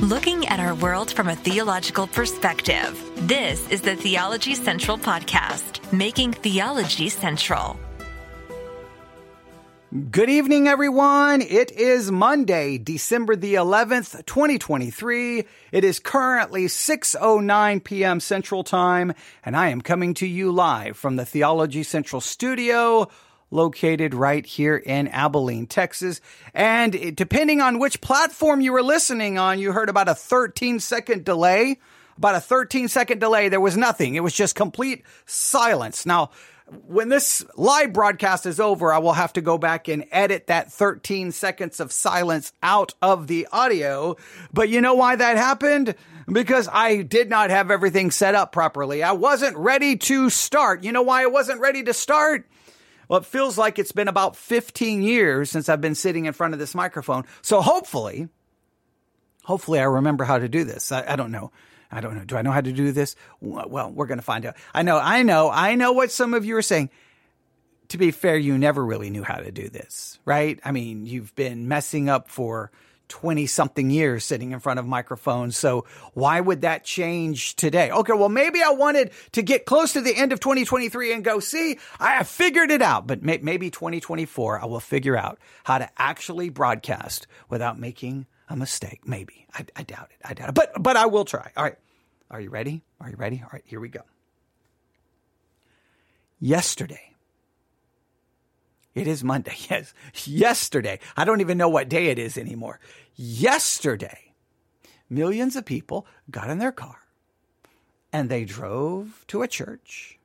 looking at our world from a theological perspective. This is the Theology Central Podcast, making theology central. Good evening, everyone. It is Monday, December the 11th, 2023. It is currently 6.09 p.m. Central Time, and I am coming to you live from the Theology Central studio located right here in Abilene, Texas. And depending on which platform you were listening on, you heard about a 13 second delay. About a 13 second delay. There was nothing. It was just complete silence. Now, when this live broadcast is over, I will have to go back and edit that 13 seconds of silence out of the audio. But you know why that happened? Because I did not have everything set up properly. I wasn't ready to start. You know why I wasn't ready to start? Well, it feels like it's been about 15 years since I've been sitting in front of this microphone. So hopefully, hopefully I remember how to do this. I, I don't know. I don't know. Do I know how to do this? Well, we're going to find out. I know, I know, I know what some of you are saying. To be fair, you never really knew how to do this, right? I mean, you've been messing up for 20 something years sitting in front of microphones. So why would that change today? Okay. Well, maybe I wanted to get close to the end of 2023 and go, see, I have figured it out, but may- maybe 2024, I will figure out how to actually broadcast without making a mistake. Maybe. I, I doubt it. I doubt it, but, but I will try. All right. Are you ready? Are you ready? All right. Here we go. Yesterday, it is Monday. Yes. Yesterday. I don't even know what day it is anymore. Yesterday, millions of people got in their car and they drove to a church.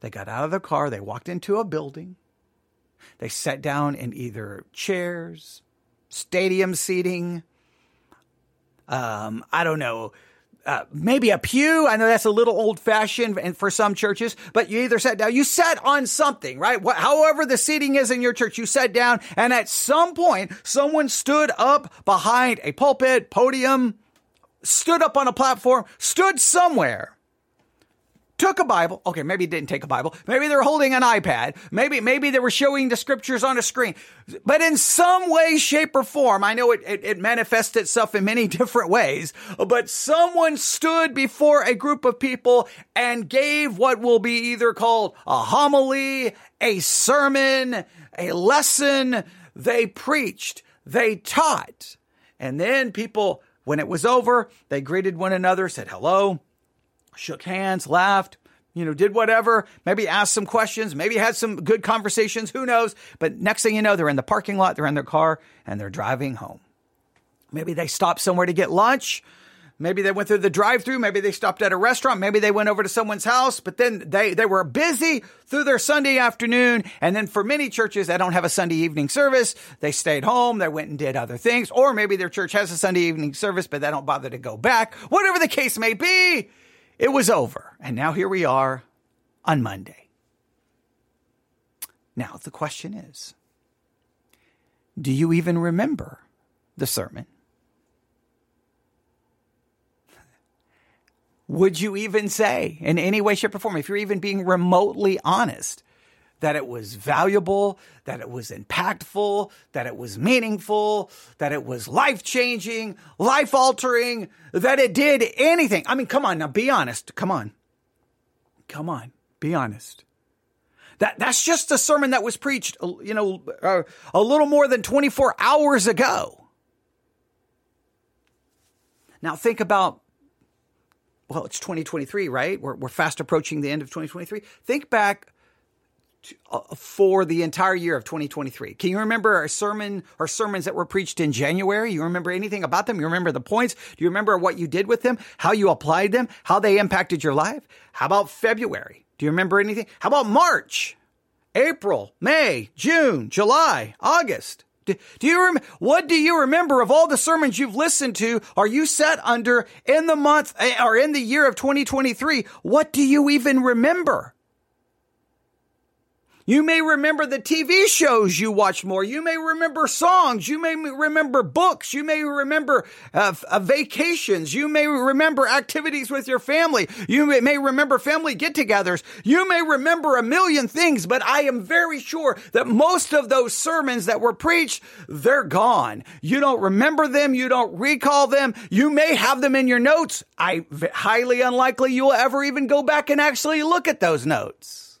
They got out of their car. They walked into a building. They sat down in either chairs, stadium seating, um, I don't know, uh, maybe a pew. I know that's a little old fashioned for some churches, but you either sat down, you sat on something, right? What, however the seating is in your church, you sat down and at some point someone stood up behind a pulpit, podium, stood up on a platform, stood somewhere took a Bible. Okay, maybe didn't take a Bible. Maybe they were holding an iPad. Maybe, maybe they were showing the scriptures on a screen. But in some way, shape, or form, I know it, it, it manifests itself in many different ways, but someone stood before a group of people and gave what will be either called a homily, a sermon, a lesson. They preached, they taught. And then people, when it was over, they greeted one another, said hello shook hands, laughed, you know, did whatever, maybe asked some questions, maybe had some good conversations, who knows? But next thing you know, they're in the parking lot, they're in their car, and they're driving home. Maybe they stopped somewhere to get lunch. Maybe they went through the drive through. Maybe they stopped at a restaurant. Maybe they went over to someone's house, but then they, they were busy through their Sunday afternoon. And then for many churches that don't have a Sunday evening service, they stayed home. They went and did other things. Or maybe their church has a Sunday evening service, but they don't bother to go back. Whatever the case may be, it was over. And now here we are on Monday. Now, the question is do you even remember the sermon? Would you even say, in any way, shape, or form, if you're even being remotely honest, that it was valuable, that it was impactful, that it was meaningful, that it was life changing, life altering, that it did anything. I mean, come on now, be honest. Come on. Come on, be honest. That, that's just a sermon that was preached, you know, uh, a little more than 24 hours ago. Now think about, well, it's 2023, right? We're, we're fast approaching the end of 2023. Think back for the entire year of 2023. Can you remember our sermon or sermons that were preached in January? You remember anything about them? You remember the points? Do you remember what you did with them? How you applied them? How they impacted your life? How about February? Do you remember anything? How about March? April, May, June, July, August? Do, do you rem- what do you remember of all the sermons you've listened to Are you set under in the month eh, or in the year of 2023? What do you even remember? You may remember the TV shows you watch more. You may remember songs. You may remember books. You may remember uh, uh, vacations. You may remember activities with your family. You may, remember family get togethers. You may remember a million things, but I am very sure that most of those sermons that were preached, they're gone. You don't remember them. You don't recall them. You may have them in your notes. I highly unlikely you'll ever even go back and actually look at those notes.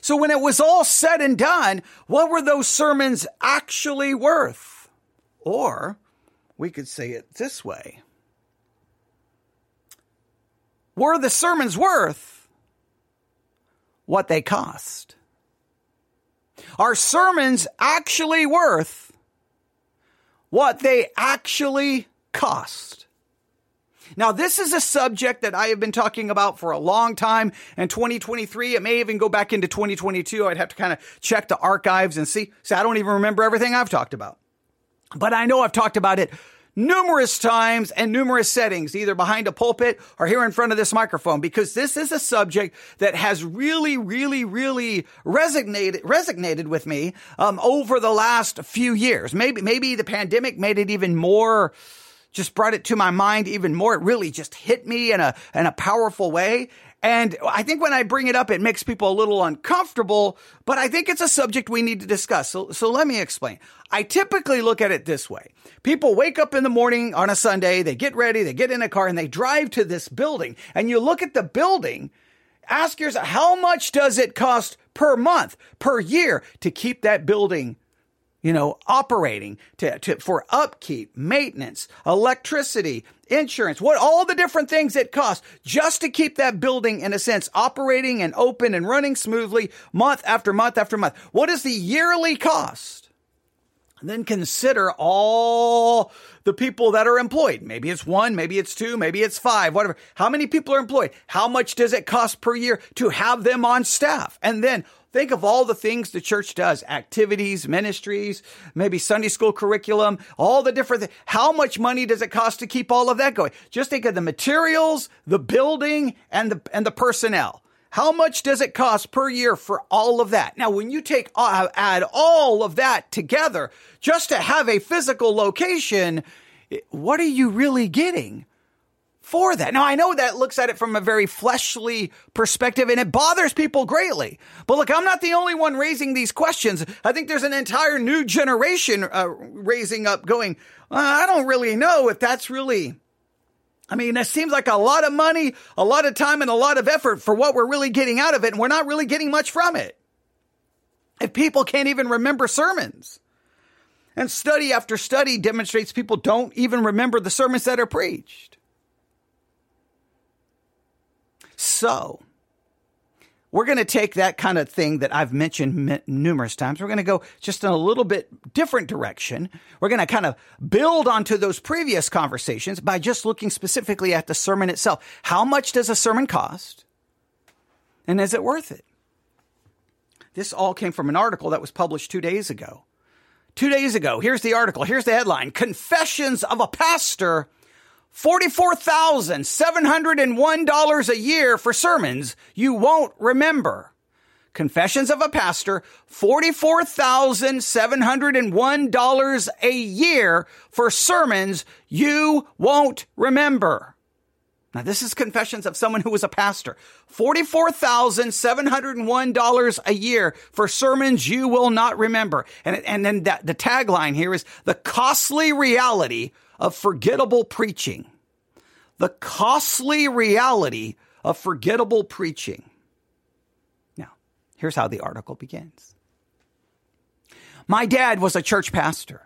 So when it was all said and done, what were those sermons actually worth? Or we could say it this way. Were the sermons worth what they cost? Are sermons actually worth what they actually cost? Now, this is a subject that I have been talking about for a long time. In 2023, it may even go back into 2022. I'd have to kind of check the archives and see. See, I don't even remember everything I've talked about. But I know I've talked about it numerous times and numerous settings, either behind a pulpit or here in front of this microphone, because this is a subject that has really, really, really resonated, resonated with me, um, over the last few years. Maybe, maybe the pandemic made it even more, just brought it to my mind even more. It really just hit me in a, in a powerful way. And I think when I bring it up, it makes people a little uncomfortable, but I think it's a subject we need to discuss. So, so let me explain. I typically look at it this way. People wake up in the morning on a Sunday, they get ready, they get in a car and they drive to this building and you look at the building, ask yourself, how much does it cost per month, per year to keep that building you know, operating to, to, for upkeep, maintenance, electricity, insurance, what all the different things it costs just to keep that building in a sense operating and open and running smoothly month after month after month. What is the yearly cost? And then consider all the people that are employed. Maybe it's one, maybe it's two, maybe it's five, whatever. How many people are employed? How much does it cost per year to have them on staff? And then Think of all the things the church does, activities, ministries, maybe Sunday school curriculum, all the different things. How much money does it cost to keep all of that going? Just think of the materials, the building, and the, and the personnel. How much does it cost per year for all of that? Now, when you take, uh, add all of that together, just to have a physical location, what are you really getting? For that. Now, I know that looks at it from a very fleshly perspective and it bothers people greatly. But look, I'm not the only one raising these questions. I think there's an entire new generation uh, raising up going, I don't really know if that's really. I mean, it seems like a lot of money, a lot of time, and a lot of effort for what we're really getting out of it, and we're not really getting much from it. If people can't even remember sermons. And study after study demonstrates people don't even remember the sermons that are preached. So, we're going to take that kind of thing that I've mentioned numerous times. We're going to go just in a little bit different direction. We're going to kind of build onto those previous conversations by just looking specifically at the sermon itself. How much does a sermon cost? And is it worth it? This all came from an article that was published two days ago. Two days ago, here's the article. Here's the headline Confessions of a Pastor $44,701 a year for sermons you won't remember. Confessions of a Pastor, $44,701 a year for sermons you won't remember. Now, this is confessions of someone who was a pastor. $44,701 a year for sermons you will not remember. And, and then that, the tagline here is the costly reality of forgettable preaching. The costly reality of forgettable preaching. Now, here's how the article begins. My dad was a church pastor.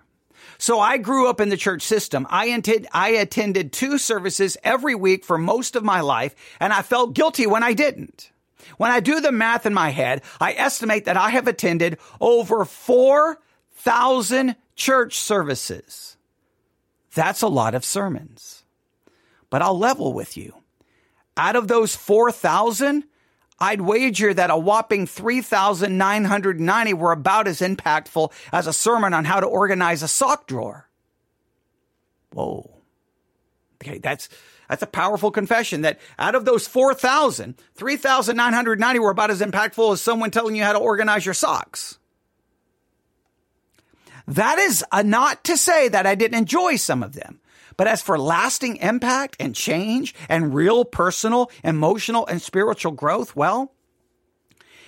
So I grew up in the church system. I, intend, I attended two services every week for most of my life, and I felt guilty when I didn't. When I do the math in my head, I estimate that I have attended over 4,000 church services. That's a lot of sermons. But I'll level with you. Out of those 4,000, I'd wager that a whopping 3,990 were about as impactful as a sermon on how to organize a sock drawer. Whoa. Okay, that's that's a powerful confession that out of those 4,000, 3,990 were about as impactful as someone telling you how to organize your socks. That is uh, not to say that I didn't enjoy some of them. But as for lasting impact and change and real personal, emotional, and spiritual growth, well,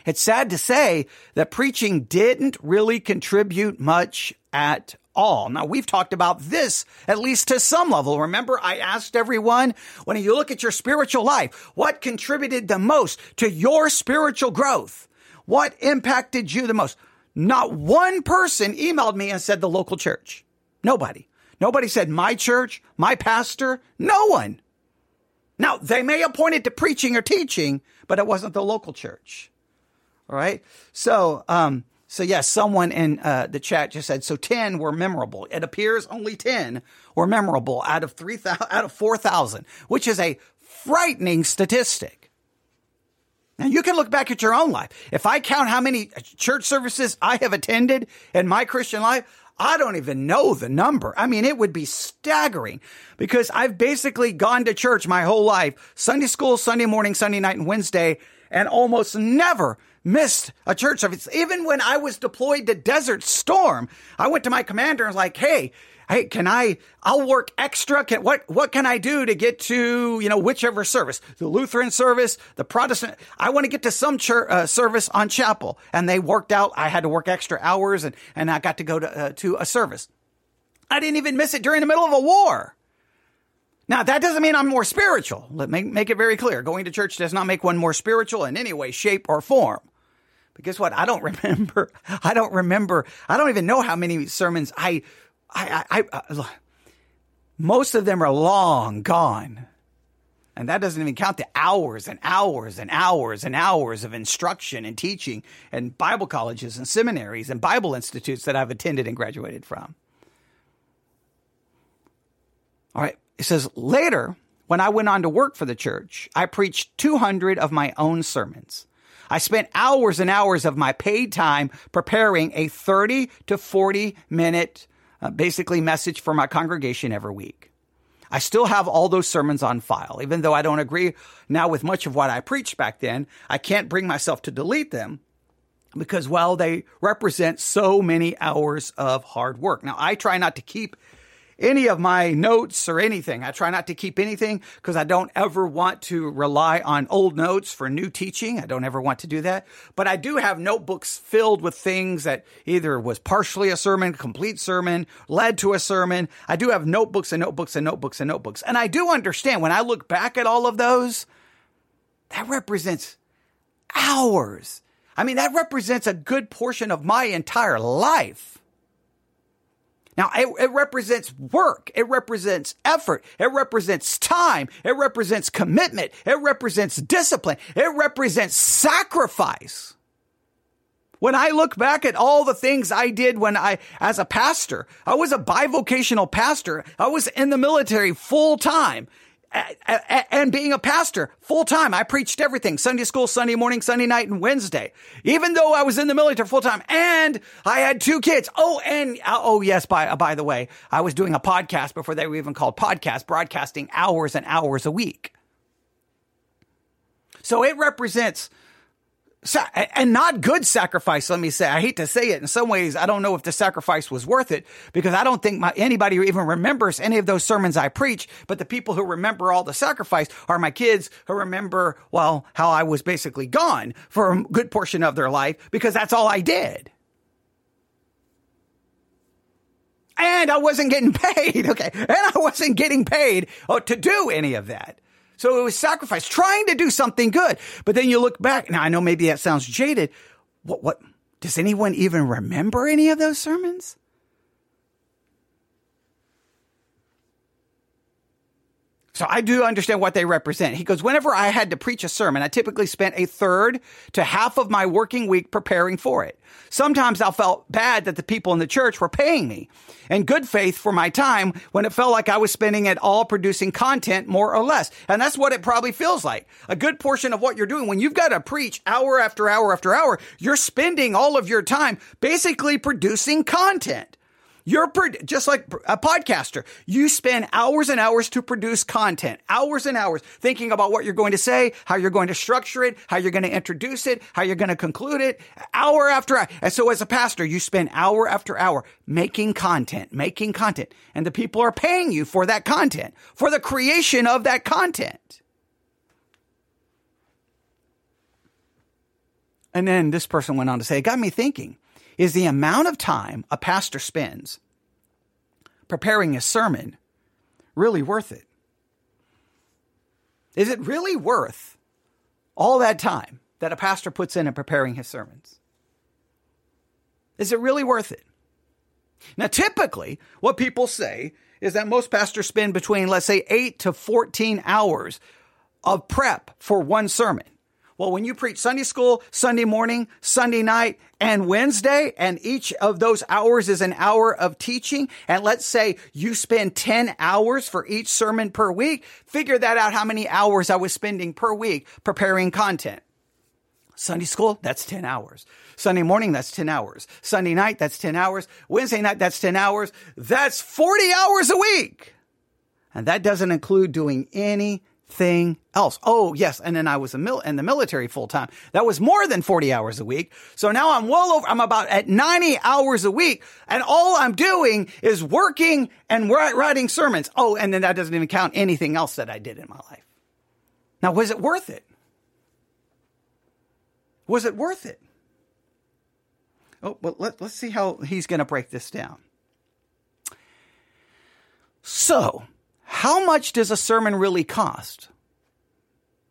it's sad to say that preaching didn't really contribute much at all. Now, we've talked about this at least to some level. Remember, I asked everyone when you look at your spiritual life, what contributed the most to your spiritual growth? What impacted you the most? Not one person emailed me and said the local church. Nobody. Nobody said my church, my pastor, no one. Now, they may have pointed to preaching or teaching, but it wasn't the local church. All right. So, um, so yes, yeah, someone in uh, the chat just said so. Ten were memorable. It appears only ten were memorable out of three thousand, out of four thousand, which is a frightening statistic. Now you can look back at your own life. If I count how many church services I have attended in my Christian life, I don't even know the number. I mean, it would be staggering because I've basically gone to church my whole life, Sunday school, Sunday morning, Sunday night, and Wednesday, and almost never missed a church service. Even when I was deployed to Desert Storm, I went to my commander and was like, hey, hey, can I, I'll work extra. Can, what, what can I do to get to, you know, whichever service, the Lutheran service, the Protestant, I want to get to some church, uh, service on chapel. And they worked out. I had to work extra hours and, and I got to go to, uh, to a service. I didn't even miss it during the middle of a war. Now, that doesn't mean I'm more spiritual. Let me make it very clear. Going to church does not make one more spiritual in any way, shape, or form. But guess what? I don't remember. I don't remember. I don't even know how many sermons I, I, I, I uh, most of them are long gone. And that doesn't even count the hours and hours and hours and hours of instruction and teaching and Bible colleges and seminaries and Bible institutes that I've attended and graduated from. All right. It says later, when I went on to work for the church, I preached 200 of my own sermons. I spent hours and hours of my paid time preparing a 30 to 40 minute uh, basically message for my congregation every week. I still have all those sermons on file, even though I don't agree now with much of what I preached back then. I can't bring myself to delete them because, well, they represent so many hours of hard work. Now, I try not to keep any of my notes or anything. I try not to keep anything because I don't ever want to rely on old notes for new teaching. I don't ever want to do that. But I do have notebooks filled with things that either was partially a sermon, complete sermon, led to a sermon. I do have notebooks and notebooks and notebooks and notebooks. And I do understand when I look back at all of those, that represents hours. I mean, that represents a good portion of my entire life. Now, it, it, represents work. It represents effort. It represents time. It represents commitment. It represents discipline. It represents sacrifice. When I look back at all the things I did when I, as a pastor, I was a bivocational pastor. I was in the military full time and being a pastor full time, I preached everything Sunday school, Sunday morning, Sunday night, and Wednesday. Even though I was in the military full time and I had two kids. Oh, and uh, oh, yes, by, uh, by the way, I was doing a podcast before they were even called podcast, broadcasting hours and hours a week. So it represents and not good sacrifice. Let me say, I hate to say it. In some ways, I don't know if the sacrifice was worth it because I don't think my, anybody even remembers any of those sermons I preach. But the people who remember all the sacrifice are my kids who remember, well, how I was basically gone for a good portion of their life because that's all I did. And I wasn't getting paid. Okay. And I wasn't getting paid oh, to do any of that. So it was sacrifice, trying to do something good. But then you look back. Now I know maybe that sounds jaded. What, what, does anyone even remember any of those sermons? So I do understand what they represent. He goes, whenever I had to preach a sermon, I typically spent a third to half of my working week preparing for it. Sometimes I felt bad that the people in the church were paying me and good faith for my time when it felt like I was spending it all producing content more or less. And that's what it probably feels like. A good portion of what you're doing when you've got to preach hour after hour after hour, you're spending all of your time basically producing content. You're just like a podcaster. You spend hours and hours to produce content, hours and hours thinking about what you're going to say, how you're going to structure it, how you're going to introduce it, how you're going to conclude it, hour after hour. And so as a pastor, you spend hour after hour making content, making content. And the people are paying you for that content, for the creation of that content. And then this person went on to say, it got me thinking is the amount of time a pastor spends preparing a sermon really worth it? Is it really worth all that time that a pastor puts in in preparing his sermons? Is it really worth it? Now, typically, what people say is that most pastors spend between, let's say, 8 to 14 hours of prep for one sermon. Well, when you preach Sunday school, Sunday morning, Sunday night, and Wednesday, and each of those hours is an hour of teaching, and let's say you spend 10 hours for each sermon per week, figure that out how many hours I was spending per week preparing content. Sunday school, that's 10 hours. Sunday morning, that's 10 hours. Sunday night, that's 10 hours. Wednesday night, that's 10 hours. That's 40 hours a week. And that doesn't include doing any thing else. Oh, yes. And then I was a mil- in the military full time. That was more than 40 hours a week. So now I'm well over, I'm about at 90 hours a week. And all I'm doing is working and writing sermons. Oh, and then that doesn't even count anything else that I did in my life. Now, was it worth it? Was it worth it? Oh, well, let, let's see how he's going to break this down. So, how much does a sermon really cost?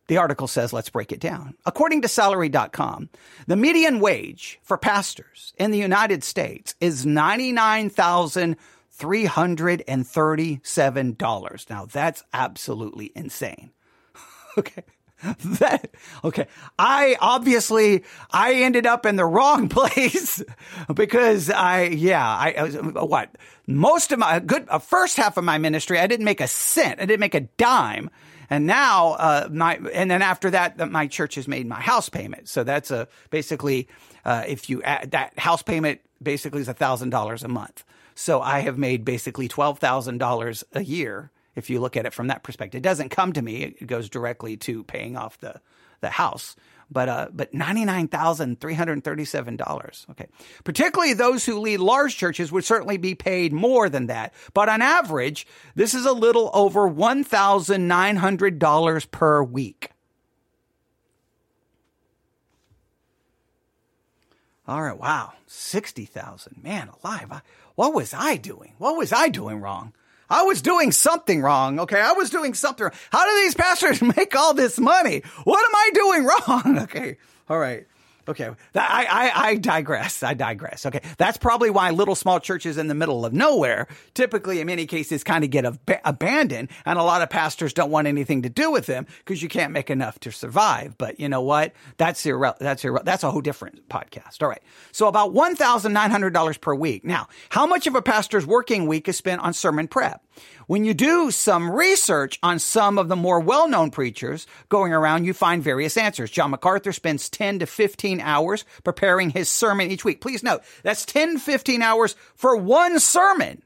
The article says, let's break it down. According to salary.com, the median wage for pastors in the United States is $99,337. Now that's absolutely insane. okay. that okay. I obviously i ended up in the wrong place because i yeah i, I was, what? Most of my good uh, first half of my ministry i didn't make a cent. I didn't make a dime. And now uh, my and then after that my church has made my house payment. So that's a basically uh, if you add that house payment basically is a thousand dollars a month. So i have made basically twelve thousand dollars a year if you look at it from that perspective. It doesn't come to me; it goes directly to paying off the the house. But uh, but ninety nine thousand three hundred thirty seven dollars. Okay, particularly those who lead large churches would certainly be paid more than that. But on average, this is a little over one thousand nine hundred dollars per week. All right, wow, sixty thousand. Man alive! What was I doing? What was I doing wrong? I was doing something wrong. Okay. I was doing something. Wrong. How do these pastors make all this money? What am I doing wrong? Okay. All right. Okay, I, I, I digress. I digress. Okay, that's probably why little small churches in the middle of nowhere typically, in many cases, kind of get ab- abandoned, and a lot of pastors don't want anything to do with them because you can't make enough to survive. But you know what? That's irre- that's irre- that's a whole different podcast. All right. So about one thousand nine hundred dollars per week. Now, how much of a pastor's working week is spent on sermon prep? When you do some research on some of the more well-known preachers going around, you find various answers. John MacArthur spends 10 to 15 hours preparing his sermon each week. Please note, that's 10, 15 hours for one sermon.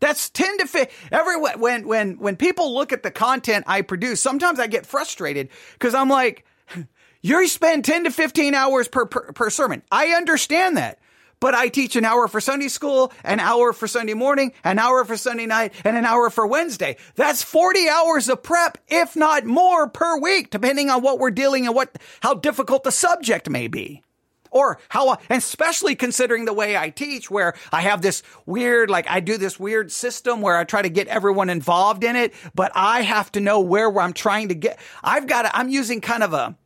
That's 10 to 15. Every, when, when, when people look at the content I produce, sometimes I get frustrated because I'm like, you spend 10 to 15 hours per, per, per sermon. I understand that but I teach an hour for Sunday school, an hour for Sunday morning, an hour for Sunday night, and an hour for Wednesday. That's 40 hours of prep, if not more per week, depending on what we're dealing and what, how difficult the subject may be. Or how, especially considering the way I teach, where I have this weird, like I do this weird system where I try to get everyone involved in it, but I have to know where I'm trying to get. I've got to, I'm using kind of a,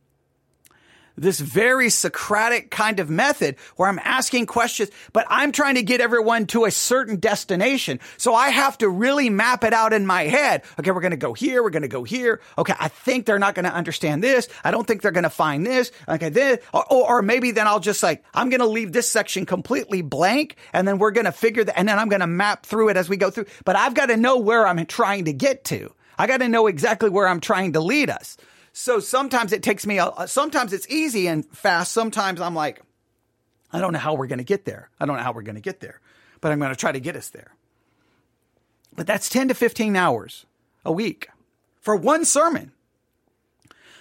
this very Socratic kind of method where I'm asking questions, but I'm trying to get everyone to a certain destination. So I have to really map it out in my head. Okay, we're going to go here. We're going to go here. Okay, I think they're not going to understand this. I don't think they're going to find this. Okay, this, or, or, maybe then I'll just like, I'm going to leave this section completely blank and then we're going to figure that, and then I'm going to map through it as we go through. But I've got to know where I'm trying to get to. I got to know exactly where I'm trying to lead us. So sometimes it takes me, sometimes it's easy and fast. Sometimes I'm like, I don't know how we're going to get there. I don't know how we're going to get there. but I'm going to try to get us there. But that's 10 to 15 hours a week for one sermon.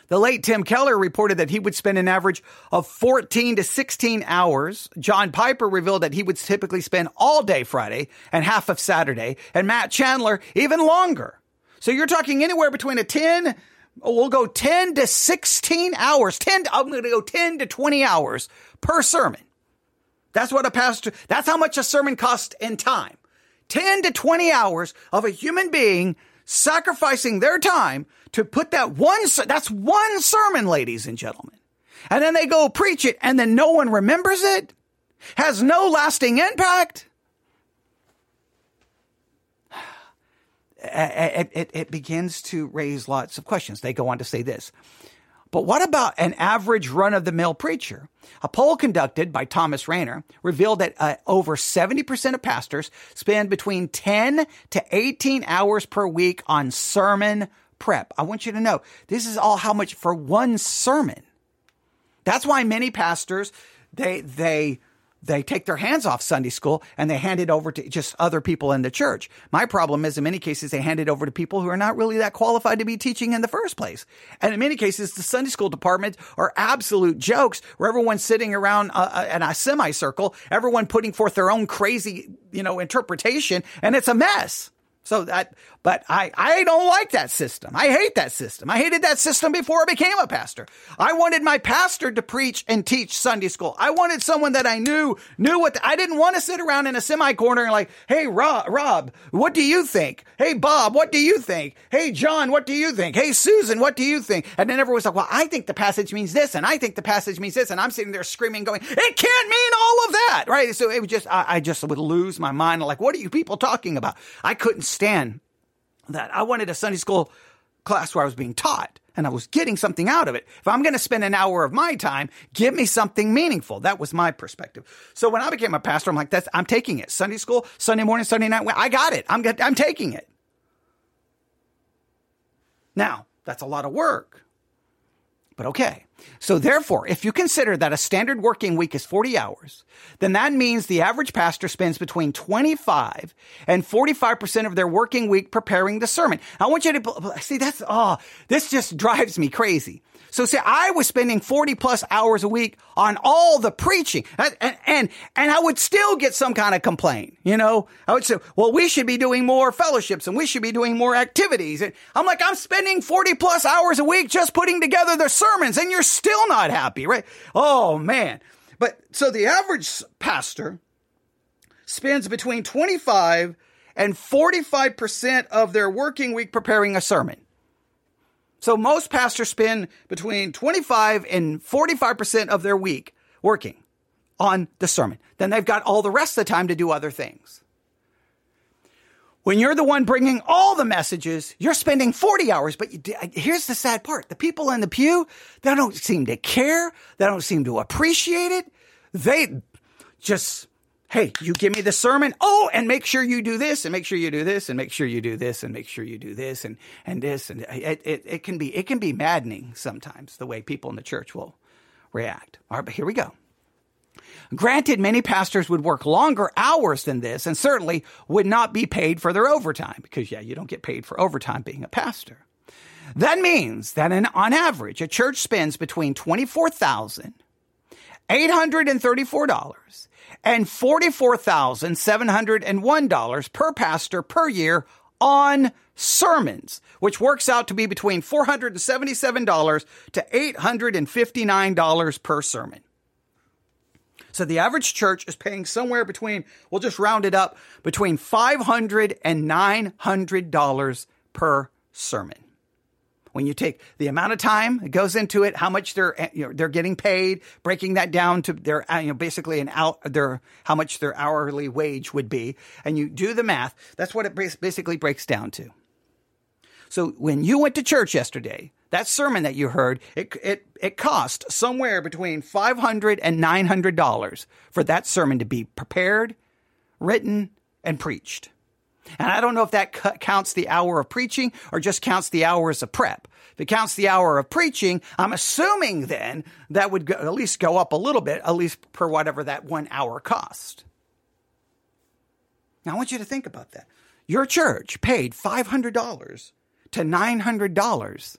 The late Tim Keller reported that he would spend an average of 14 to 16 hours. John Piper revealed that he would typically spend all day Friday and half of Saturday, and Matt Chandler even longer. So you're talking anywhere between a 10, Oh, we'll go 10 to 16 hours. 10, to, I'm going to go 10 to 20 hours per sermon. That's what a pastor, that's how much a sermon costs in time. 10 to 20 hours of a human being sacrificing their time to put that one, that's one sermon, ladies and gentlemen. And then they go preach it and then no one remembers it, has no lasting impact. It, it, it begins to raise lots of questions. They go on to say this. But what about an average run of the mill preacher? A poll conducted by Thomas Rainer revealed that uh, over 70% of pastors spend between 10 to 18 hours per week on sermon prep. I want you to know this is all how much for one sermon. That's why many pastors, they, they, they take their hands off Sunday school and they hand it over to just other people in the church. My problem is in many cases they hand it over to people who are not really that qualified to be teaching in the first place. And in many cases the Sunday school departments are absolute jokes where everyone's sitting around uh, uh in a semicircle, everyone putting forth their own crazy, you know, interpretation and it's a mess. So that, but I, I don't like that system. I hate that system. I hated that system before I became a pastor. I wanted my pastor to preach and teach Sunday school. I wanted someone that I knew, knew what, the, I didn't want to sit around in a semi corner and like, Hey, Rob, Rob, what do you think? Hey, Bob, what do you think? Hey, John, what do you think? Hey, Susan, what do you think? And then everyone's like, well, I think the passage means this and I think the passage means this. And I'm sitting there screaming, going, it can't mean all of that. Right. So it was just, I, I just would lose my mind. Like, what are you people talking about? I couldn't stand that. I wanted a Sunday school class where I was being taught and I was getting something out of it. If I'm going to spend an hour of my time, give me something meaningful. That was my perspective. So when I became a pastor, I'm like, that's, I'm taking it. Sunday school, Sunday morning, Sunday night. I got it. I'm, I'm taking it. Now, that's a lot of work. But okay. So therefore, if you consider that a standard working week is 40 hours, then that means the average pastor spends between 25 and 45% of their working week preparing the sermon. I want you to see that's, oh, this just drives me crazy. So see, I was spending 40 plus hours a week on all the preaching and, and, and I would still get some kind of complaint, you know, I would say, well, we should be doing more fellowships and we should be doing more activities. And I'm like, I'm spending 40 plus hours a week just putting together the sermons and you're still not happy, right? Oh man. But so the average pastor spends between 25 and 45% of their working week preparing a sermon. So most pastors spend between 25 and 45% of their week working on the sermon. Then they've got all the rest of the time to do other things. When you're the one bringing all the messages, you're spending 40 hours. But here's the sad part. The people in the pew, they don't seem to care. They don't seem to appreciate it. They just Hey, you give me the sermon. Oh, and make sure you do this and make sure you do this and make sure you do this and make sure you do this and, and this. And it, it, it can be, it can be maddening sometimes the way people in the church will react. All right, but here we go. Granted, many pastors would work longer hours than this and certainly would not be paid for their overtime because, yeah, you don't get paid for overtime being a pastor. That means that in, on average, a church spends between $24,834 and $44,701 per pastor per year on sermons, which works out to be between $477 to $859 per sermon. So the average church is paying somewhere between, we'll just round it up, between $500 and $900 per sermon when you take the amount of time it goes into it, how much they're you know, they're getting paid, breaking that down to their uh, you know basically an out their how much their hourly wage would be, and you do the math. That's what it basically breaks down to. So when you went to church yesterday, that sermon that you heard, it it it cost somewhere between five hundred and nine hundred dollars for that sermon to be prepared, written, and preached. And I don't know if that counts the hour of preaching or just counts the hours of prep. If it counts the hour of preaching, I'm assuming then that would go, at least go up a little bit, at least per whatever that one hour cost. Now, I want you to think about that. Your church paid $500 to $900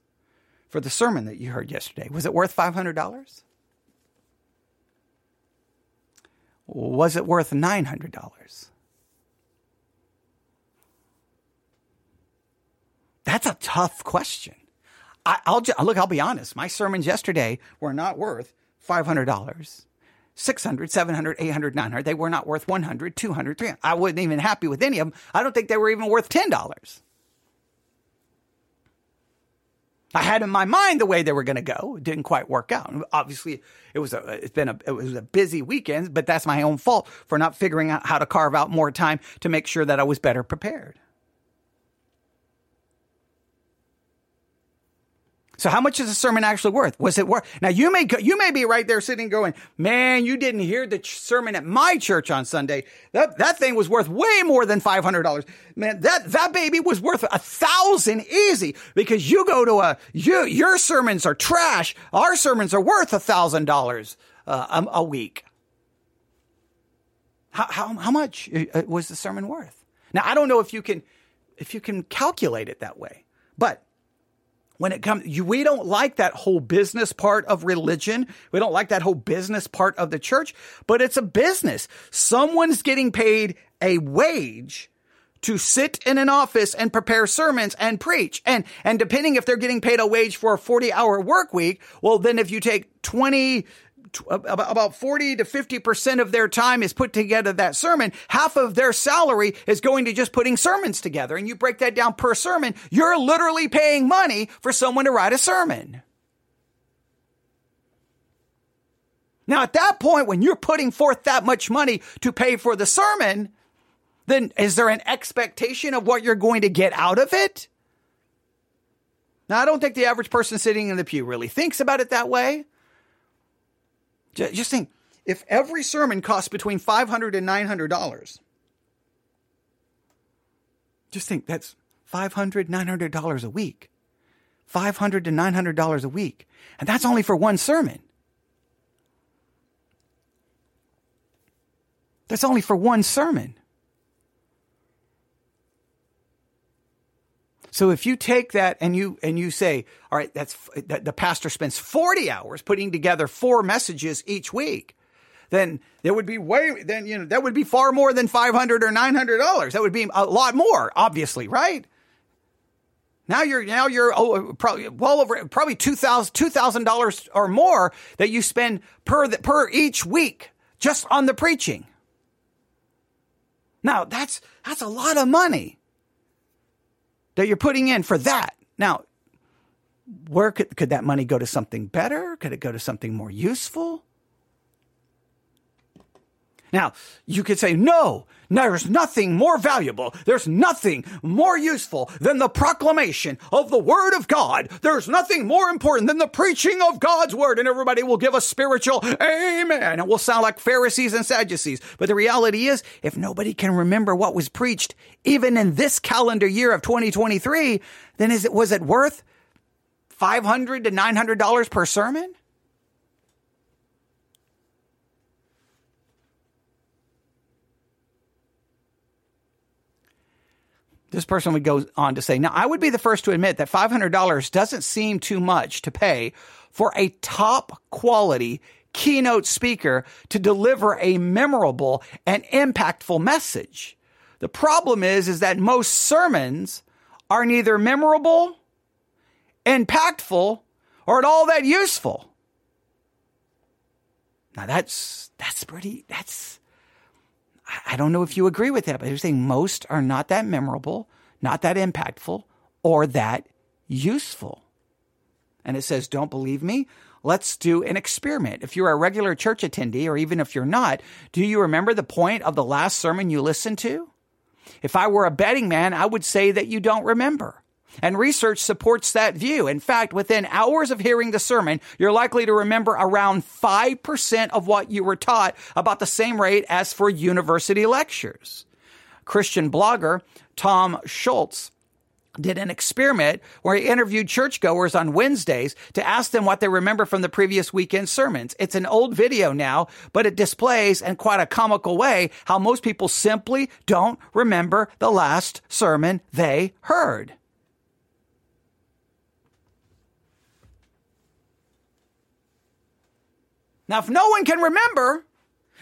for the sermon that you heard yesterday. Was it worth $500? Was it worth $900? That's a tough question. I, will look. I'll be honest. My sermons yesterday were not worth five hundred dollars. 600, 700, 800, 900. They were not worth 100, 200, 300. I wasn't even happy with any of them. I don't think they were even worth $10. I had in my mind the way they were going to go. It didn't quite work out. Obviously, it was a it's been a it was a busy weekend, but that's my own fault for not figuring out how to carve out more time to make sure that I was better prepared. So how much is the sermon actually worth? Was it worth? Now you may you may be right there sitting going, man, you didn't hear the ch- sermon at my church on Sunday. That that thing was worth way more than five hundred dollars. Man, that that baby was worth a thousand easy because you go to a you your sermons are trash. Our sermons are worth a thousand dollars uh, a week. How how how much uh, was the sermon worth? Now I don't know if you can if you can calculate it that way, but when it comes, you, we don't like that whole business part of religion. We don't like that whole business part of the church, but it's a business. Someone's getting paid a wage to sit in an office and prepare sermons and preach. And, and depending if they're getting paid a wage for a 40 hour work week, well, then if you take 20, about 40 to 50% of their time is put together that sermon. Half of their salary is going to just putting sermons together. And you break that down per sermon. You're literally paying money for someone to write a sermon. Now, at that point, when you're putting forth that much money to pay for the sermon, then is there an expectation of what you're going to get out of it? Now, I don't think the average person sitting in the pew really thinks about it that way. Just think, if every sermon costs between $500 and $900, just think that's $500, $900 a week. 500 to $900 a week. And that's only for one sermon. That's only for one sermon. So if you take that and you and you say, all right, that's that the pastor spends 40 hours putting together four messages each week, then there would be way then you know that would be far more than 500 or 900 dollars. That would be a lot more, obviously, right? Now you're now you're oh, probably well over probably two thousand two thousand dollars or more that you spend per the, per each week just on the preaching. Now that's that's a lot of money that you're putting in for that. Now, where could, could that money go to something better? Could it go to something more useful? Now, you could say, no, there's nothing more valuable. There's nothing more useful than the proclamation of the Word of God. There's nothing more important than the preaching of God's Word. And everybody will give a spiritual amen. It will sound like Pharisees and Sadducees. But the reality is, if nobody can remember what was preached, even in this calendar year of 2023, then is it, was it worth 500 to $900 per sermon? This person would go on to say, now I would be the first to admit that $500 doesn't seem too much to pay for a top quality keynote speaker to deliver a memorable and impactful message. The problem is, is that most sermons are neither memorable, impactful, or at all that useful. Now that's, that's pretty, that's, I don't know if you agree with that, but you're saying most are not that memorable, not that impactful, or that useful. And it says, don't believe me? Let's do an experiment. If you're a regular church attendee, or even if you're not, do you remember the point of the last sermon you listened to? If I were a betting man, I would say that you don't remember. And research supports that view. In fact, within hours of hearing the sermon, you're likely to remember around 5% of what you were taught about the same rate as for university lectures. Christian blogger Thom Schultz did an experiment where he interviewed churchgoers on Wednesdays to ask them what they remember from the previous weekend's sermons. It's an old video now, but it displays in quite a comical way how most people simply don't remember the last sermon they heard. Now, if no one can remember,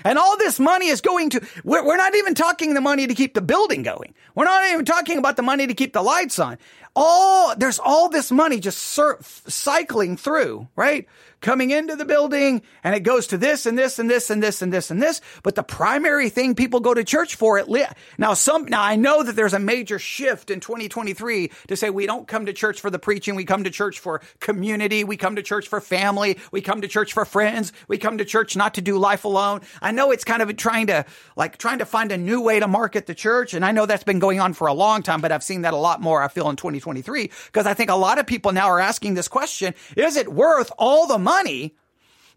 and all this money is going to, we're, we're, not even talking the money to keep the building going. We're not even talking about the money to keep the lights on. All, there's all this money just cycling through, right? coming into the building and it goes to this and this and this and this and this and this. But the primary thing people go to church for it. Li- now, some, now I know that there's a major shift in 2023 to say we don't come to church for the preaching. We come to church for community. We come to church for family. We come to church for friends. We come to church not to do life alone. I know it's kind of trying to like trying to find a new way to market the church. And I know that's been going on for a long time, but I've seen that a lot more. I feel in 2023 because I think a lot of people now are asking this question. Is it worth all the money? money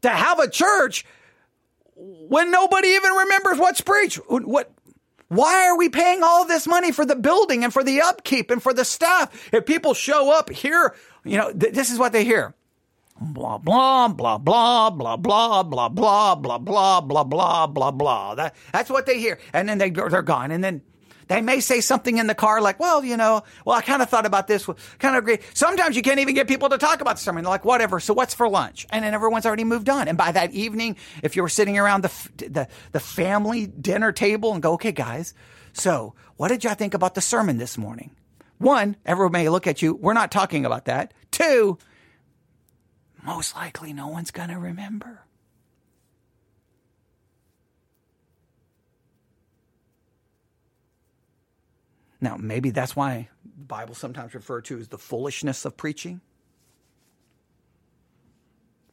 to have a church when nobody even remembers what's preached. What? Why are we paying all this money for the building and for the upkeep and for the staff? If people show up here, you know, th- this is what they hear. Blah blah blah blah blah blah blah blah blah blah blah blah blah blah. That that's what they hear, and then they they're gone, and then they may say something in the car like, well, you know, well, I kind of thought about this, kind of agree. Sometimes you can't even get people to talk about the sermon. They're like, whatever. So what's for lunch? And then everyone's already moved on. And by that evening, if you were sitting around the, the, the family dinner table and go, okay, guys, so what did y'all think about the sermon this morning? One, everyone may look at you. We're not talking about that. Two, most likely no one's going to remember. Now, maybe that's why the Bible sometimes referred to as the foolishness of preaching.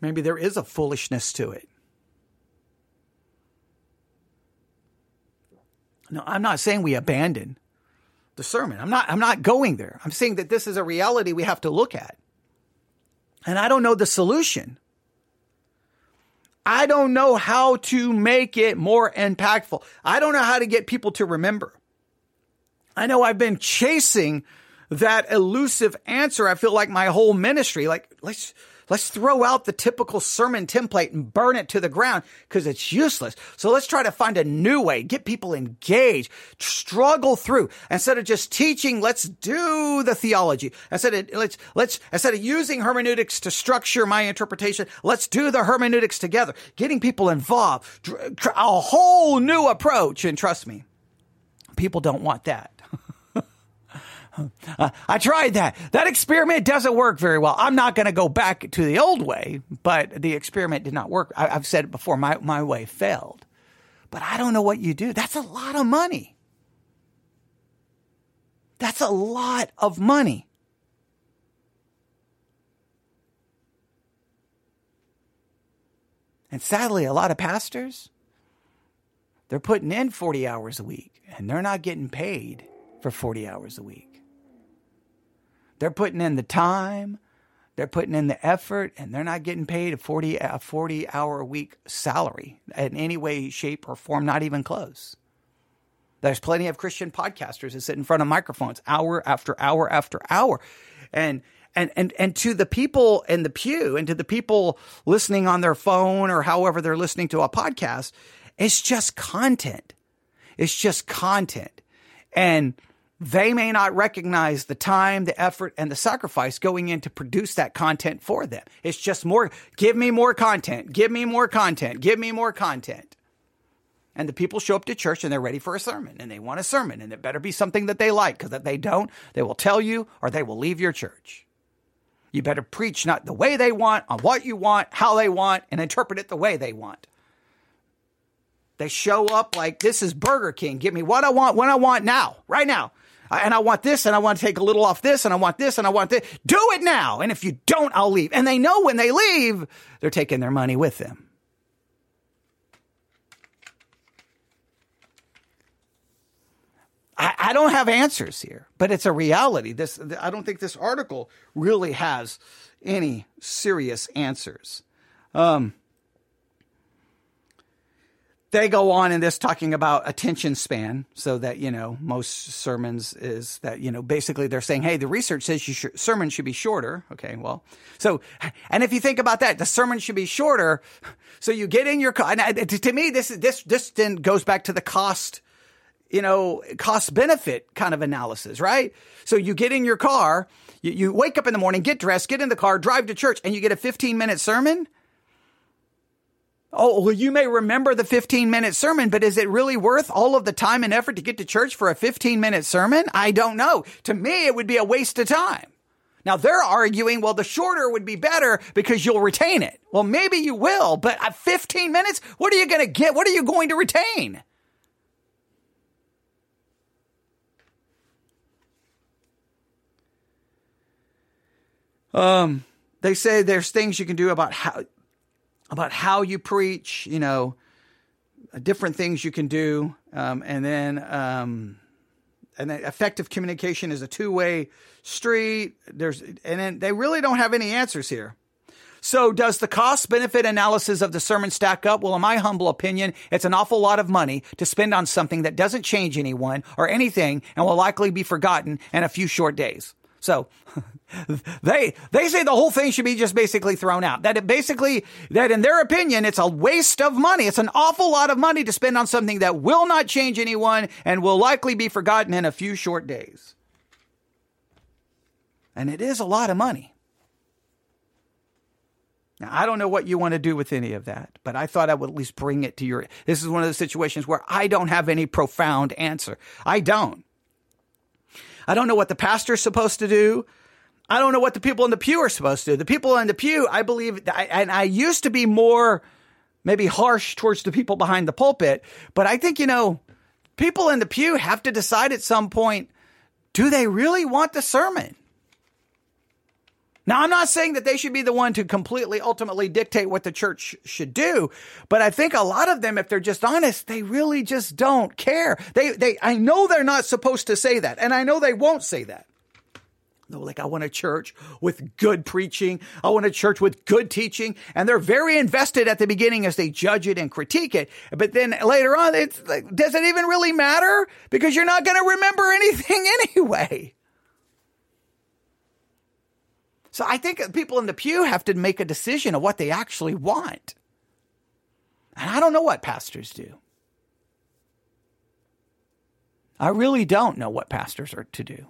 Maybe there is a foolishness to it. No, I'm not saying we abandon the sermon. I'm not I'm not going there. I'm saying that this is a reality we have to look at. And I don't know the solution. I don't know how to make it more impactful. I don't know how to get people to remember. I know I've been chasing that elusive answer. I feel like my whole ministry, like let's let's throw out the typical sermon template and burn it to the ground because it's useless. So let's try to find a new way, get people engaged, struggle through instead of just teaching. Let's do the theology instead of let's let's instead of using hermeneutics to structure my interpretation. Let's do the hermeneutics together, getting people involved, a whole new approach. And trust me, people don't want that. Uh, I tried that. That experiment doesn't work very well. I'm not going to go back to the old way, but the experiment did not work. I, have said it before. My, my way failed, but I don't know what you do. That's a lot of money. That's a lot of money. And sadly, a lot of pastors, they're putting in 40 hours a week and they're not getting paid for 40 hours a week. They're putting in the time, they're putting in the effort, and they're not getting paid a 40, a 40 hour a week salary in any way, shape, or form, not even close. There's plenty of Christian podcasters that sit in front of microphones hour after hour after hour. And and and and to the people in the pew and to the people listening on their phone or however they're listening to a podcast, it's just content. It's just content. And they may not recognize the time, the effort, and the sacrifice going in to produce that content for them. It's just more, give me more content, give me more content, give me more content. And the people show up to church and they're ready for a sermon and they want a sermon and it better be something that they like because if they don't, they will tell you or they will leave your church. You better preach not the way they want, on what you want, how they want, and interpret it the way they want. They show up like this is Burger King. Give me what I want, when I want now, right now and I want this and I want to take a little off this and I want this and I want this. Do it now. And if you don't, I'll leave. And they know when they leave, they're taking their money with them. I, I don't have answers here, but it's a reality. This, I don't think this article really has any serious answers. Um, they go on in this talking about attention span so that you know most sermons is that you know basically they're saying hey the research says you should, sermon should be shorter. Okay well so and if you think about that the sermon should be shorter so you get in your car and to me this this this then goes back to the cost you know cost benefit kind of analysis right? So you get in your car you, you wake up in the morning get dressed get in the car drive to church and you get a 15 minute sermon Oh, well, you may remember the 15 minute sermon, but is it really worth all of the time and effort to get to church for a 15 minute sermon? I don't know. To me, it would be a waste of time. Now they're arguing, well, the shorter would be better because you'll retain it. Well, maybe you will, but at 15 minutes, what are you going to get? What are you going to retain? Um, they say there's things you can do about how about how you preach, you know, different things you can do. Um, and then, um, and then effective communication is a two way street. There's, and then they really don't have any answers here. So does the cost benefit analysis of the sermon stack up? Well, in my humble opinion, it's an awful lot of money to spend on something that doesn't change anyone or anything and will likely be forgotten in a few short days. So they they say the whole thing should be just basically thrown out. That it basically that in their opinion it's a waste of money. It's an awful lot of money to spend on something that will not change anyone and will likely be forgotten in a few short days. And it is a lot of money. Now, I don't know what you want to do with any of that, but I thought I would at least bring it to your. This is one of the situations where I don't have any profound answer. I don't. I don't know what the pastor's supposed to do. I don't know what the people in the pew are supposed to do. The people in the pew, I believe, and I used to be more maybe harsh towards the people behind the pulpit, but I think, you know, people in the pew have to decide at some point do they really want the sermon? Now, I'm not saying that they should be the one to completely ultimately dictate what the church should do, but I think a lot of them, if they're just honest, they really just don't care. They, they, I know they're not supposed to say that, and I know they won't say that. No, like I want a church with good preaching. I want a church with good teaching. And they're very invested at the beginning as they judge it and critique it. But then later on, it's like, does it even really matter? Because you're not going to remember anything anyway. So I think people in the pew have to make a decision of what they actually want. And I don't know what pastors do. I really don't know what pastors are to do.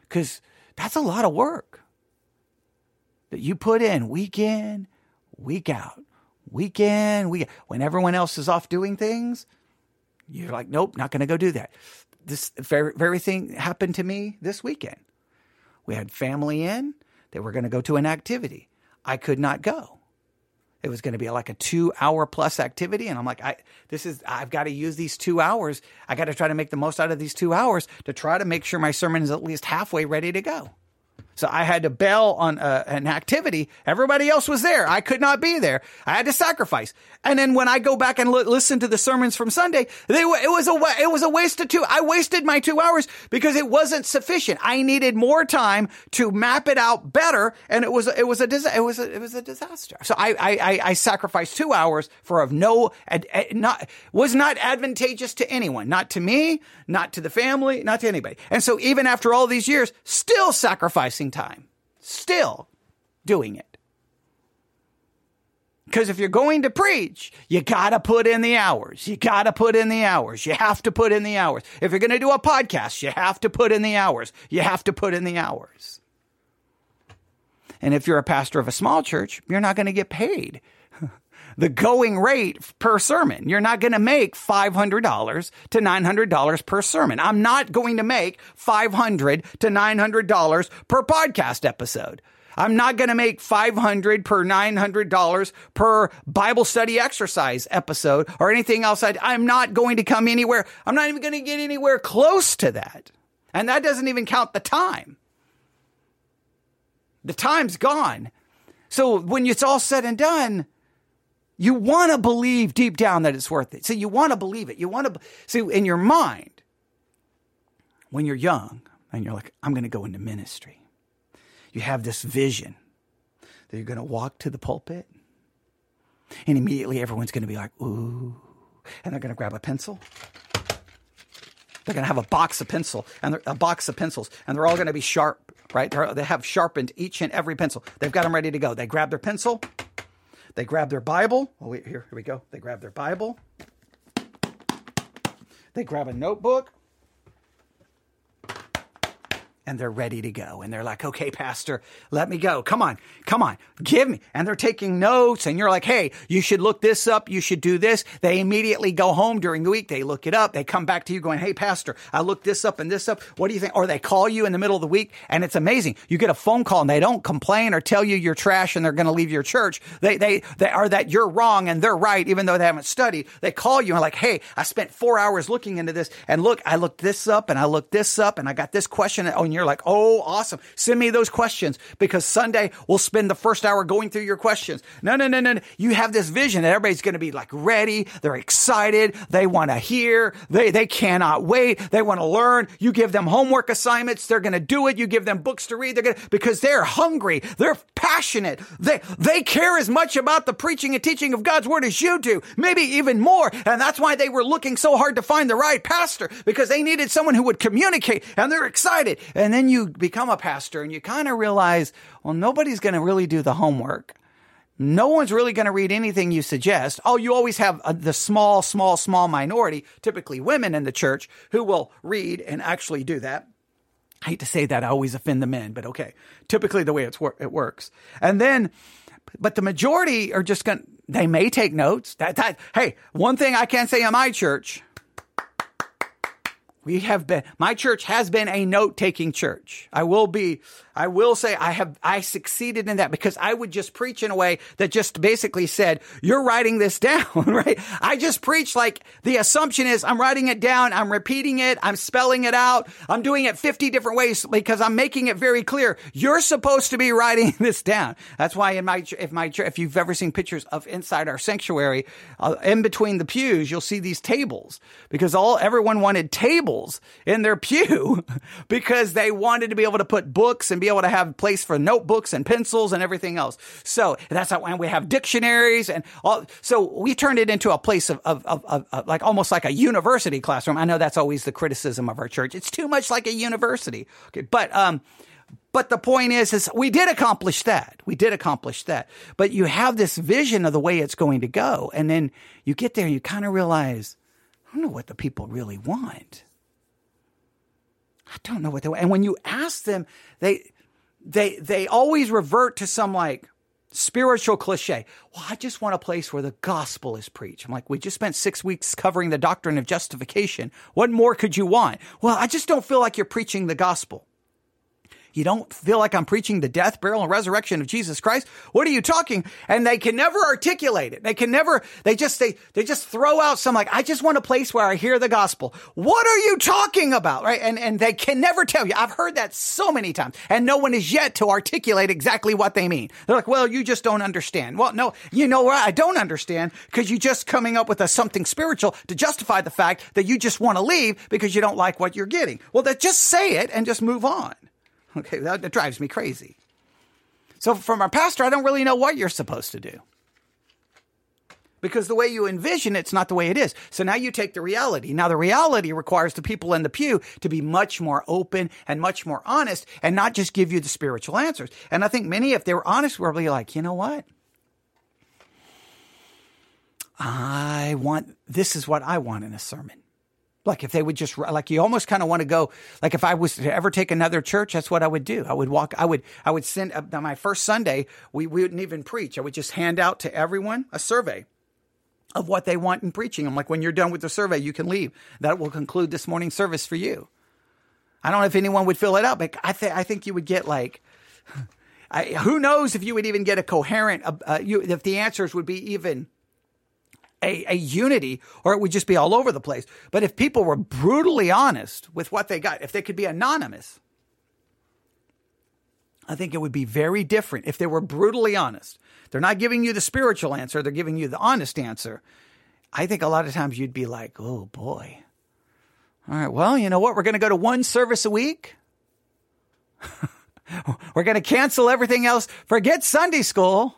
Because that's a lot of work that you put in week in, week out, week in, week when everyone else is off doing things, you're like, nope, not going to go do that. This very, very thing happened to me this weekend. We had family in. They were going to go to an activity. I could not go. It was going to be like a two hour plus activity. And I'm like, I, this is, I've got to use these two hours. I got to try to make the most out of these two hours to try to make sure my sermon is at least halfway ready to go. So I had to bail on uh, an activity. Everybody else was there. I could not be there. I had to sacrifice. And then when I go back and listen to the sermons from Sunday, they it was a it was a waste of two. I wasted my two hours because it wasn't sufficient. I needed more time to map it out better, and it was it was a it was a, it was a disaster. So I I, I sacrificed two hours for of no ad, ad, not was not advantageous to anyone, not to me, not to the family, not to anybody. And so even after all these years, still sacrificing time, still doing it. Because if you're going to preach, you gotta put in the hours. You gotta put in the hours. You have to put in the hours. If you're gonna do a podcast, you have to put in the hours. You have to put in the hours. And if you're a pastor of a small church, you're not gonna get paid the going rate per sermon. You're not going to make $500 to $900 per sermon. I'm not going to make $500 to $900 per podcast episode. I'm not going to make 500 per $900 per Bible study exercise episode or anything else. I'm not going to come anywhere. I'm not even going to get anywhere close to that. And that doesn't even count the time. The time's gone. So when it's all said and done, you want to believe deep down that it's worth it. So you want to believe it. You want to see in your mind when you're young and you're like, I'm going to go into ministry you have this vision that you're going to walk to the pulpit and immediately everyone's going to be like, ooh, and they're going to grab a pencil. They're going to have a box of pencil and a box of pencils, and they're all going to be sharp, right? They're, they have sharpened each and every pencil. They've got them ready to go. They grab their pencil, they grab their Bible. Oh, wait, here, here we go. They grab their Bible. They grab a notebook and they're ready to go. And they're like, okay, Pastor, let me go. Come on, come on, give me. And they're taking notes, and you're like, hey, you should look this up. You should do this. They immediately go home during the week. They look it up. They come back to you going, hey, Pastor, I looked this up and this up. What do you think? Or they call you in the middle of the week, and it's amazing. You get a phone call, and they don't complain or tell you you're trash and they're going to leave your church. They, they, they are that you're wrong and they're right, even though they haven't studied. They call you and like, hey, I spent four hours looking into this, and look, I looked this up and I looked this up, and I got this question. Oh, and you're like, oh, awesome. Send me those questions because Sunday we'll spend the first hour going through your questions. No, no, no, no. no. You have this vision that everybody's going to be like ready. They're excited. They want to hear. They, they cannot wait. They want to learn. You give them homework assignments. They're going to do it. You give them books to read. They're going to, because they're hungry. They're passionate. They, they care as much about the preaching and teaching of God's word as you do. Maybe even more. And that's why they were looking so hard to find the right pastor because they needed someone who would communicate and they're excited. And then you become a pastor and you kind of realize, well, nobody's going to really do the homework. No one's really going to read anything you suggest. Oh, you always have a, the small, small, small minority, typically women in the church, who will read and actually do that. I hate to say that, I always offend the men, but okay. Typically, the way it's it works. And then, but the majority are just going. to They may take notes. That, that hey, one thing I can't say in my church we have been, my church has been a note taking church. I will be, I will say I have, I succeeded in that because I would just preach in a way that just basically said, you're writing this down, right? I just preach like the assumption is I'm writing it down. I'm repeating it. I'm spelling it out. I'm doing it 50 different ways because I'm making it very clear. You're supposed to be writing this down. That's why in my, if my, if you've ever seen pictures of inside our sanctuary, uh, in between the pews, you'll see these tables because all, everyone wanted tables in their pew because they wanted to be able to put books and be able to have place for notebooks and pencils and everything else. So that's how when we have dictionaries and all. So we turned it into a place of, of, of, of, like almost like a university classroom. I know that's always the criticism of our church. It's too much like a university. Okay. But, um, but the point is, is we did accomplish that. We did accomplish that. But you have this vision of the way it's going to go. And then you get there and you kind of realize, I don't know what the people really want. I don't know what they want. And when you ask them, they they they always revert to some like spiritual cliche. Well, I just want a place where the gospel is preached. I'm like, we just spent six weeks covering the doctrine of justification. What more could you want? Well, I just don't feel like you're preaching the gospel. You don't feel like I'm preaching the death, burial, and resurrection of Jesus Christ? What are you talking? And they can never articulate it. They can never, they just, they, they just throw out some like, I just want a place where I hear the gospel. What are you talking about? Right. And, and they can never tell you. I've heard that so many times and no one is yet to articulate exactly what they mean. They're like, well, you just don't understand. Well, no, you know what? I don't understand because you're just coming up with a something spiritual to justify the fact that you just want to leave because you don't like what you're getting. Well, that just say it and just move on. Okay, that, drives me crazy. So, from our pastor, I don't really know what you're supposed to do. Because the way you envision it's not the way it is. So now you take the reality. Now the reality requires the people in the pew to be much more open and much more honest and not just give you the spiritual answers. And I think many, if they were honest, were be like, you know what? I want, this is what I want in a sermon. Like if they would just like you almost kind of want to go like if I was to ever take another church, that's what I would do. I would walk. I would I would send uh, my first Sunday. We, we wouldn't even preach. I would just hand out to everyone a survey of what they want in preaching. I'm like, when you're done with the survey, you can leave. That will conclude this morning service for you. I don't know if anyone would fill it out, but I think I think you would get like. I, who knows if you would even get a coherent, uh, uh you, if the answers would be even a, a unity or it would just be all over the place. But if people were brutally honest with what they got, if they could be anonymous, I think it would be very different if they were brutally honest. They're not giving you the spiritual answer, they're giving you the honest answer. I think a lot of times you'd be like, oh boy. All right, well, you know what? We're going to go to one service a week. We're going to cancel everything else. Forget Sunday school.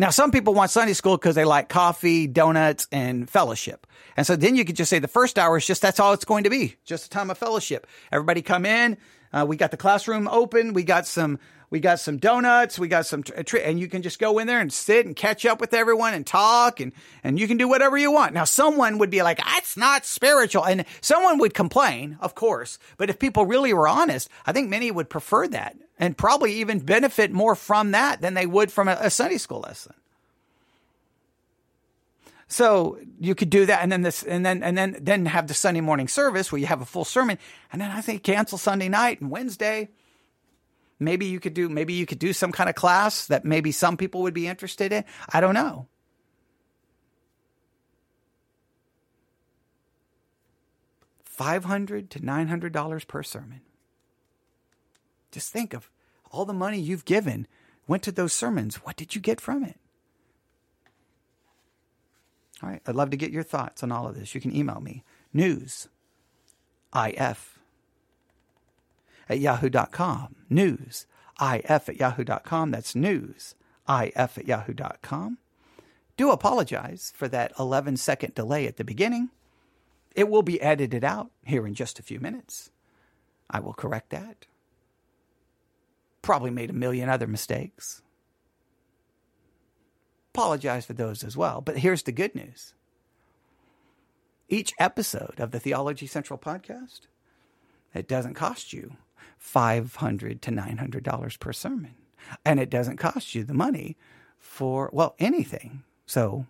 Now, some people want Sunday school because they like coffee, donuts, and fellowship. And so then you could just say the first hour is just that's all it's going to be, just a time of fellowship. Everybody come in. Uh, we got the classroom open. We got some we got some donuts, we got some, and you can just go in there and sit and catch up with everyone and talk and, and you can do whatever you want. Now, someone would be like, that's not spiritual. And someone would complain, of course. But if people really were honest, I think many would prefer that and probably even benefit more from that than they would from a, a Sunday school lesson. So you could do that, and then this, and then and then then have the Sunday morning service where you have a full sermon, and then I think cancel Sunday night and Wednesday, maybe you could do maybe you could do some kind of class that maybe some people would be interested in. I don't know. Five hundred to nine hundred dollars per sermon. Just think of all the money you've given went to those sermons. What did you get from it? All right, I'd love to get your thoughts on all of this. You can email me news if at yahoo.com. News, if at yahoo.com. That's news, if at yahoo.com. Do apologize for that 11 second delay at the beginning. It will be edited out here in just a few minutes. I will correct that. Probably made a million other mistakes. Apologize for those as well. But here's the good news each episode of the Theology Central podcast, it doesn't cost you 500 to $900 per sermon. And it doesn't cost you the money for, well, anything. So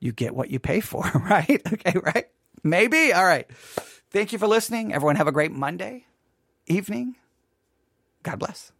you get what you pay for, right? Okay, right? Maybe. All right. Thank you for listening. Everyone have a great Monday evening. God bless.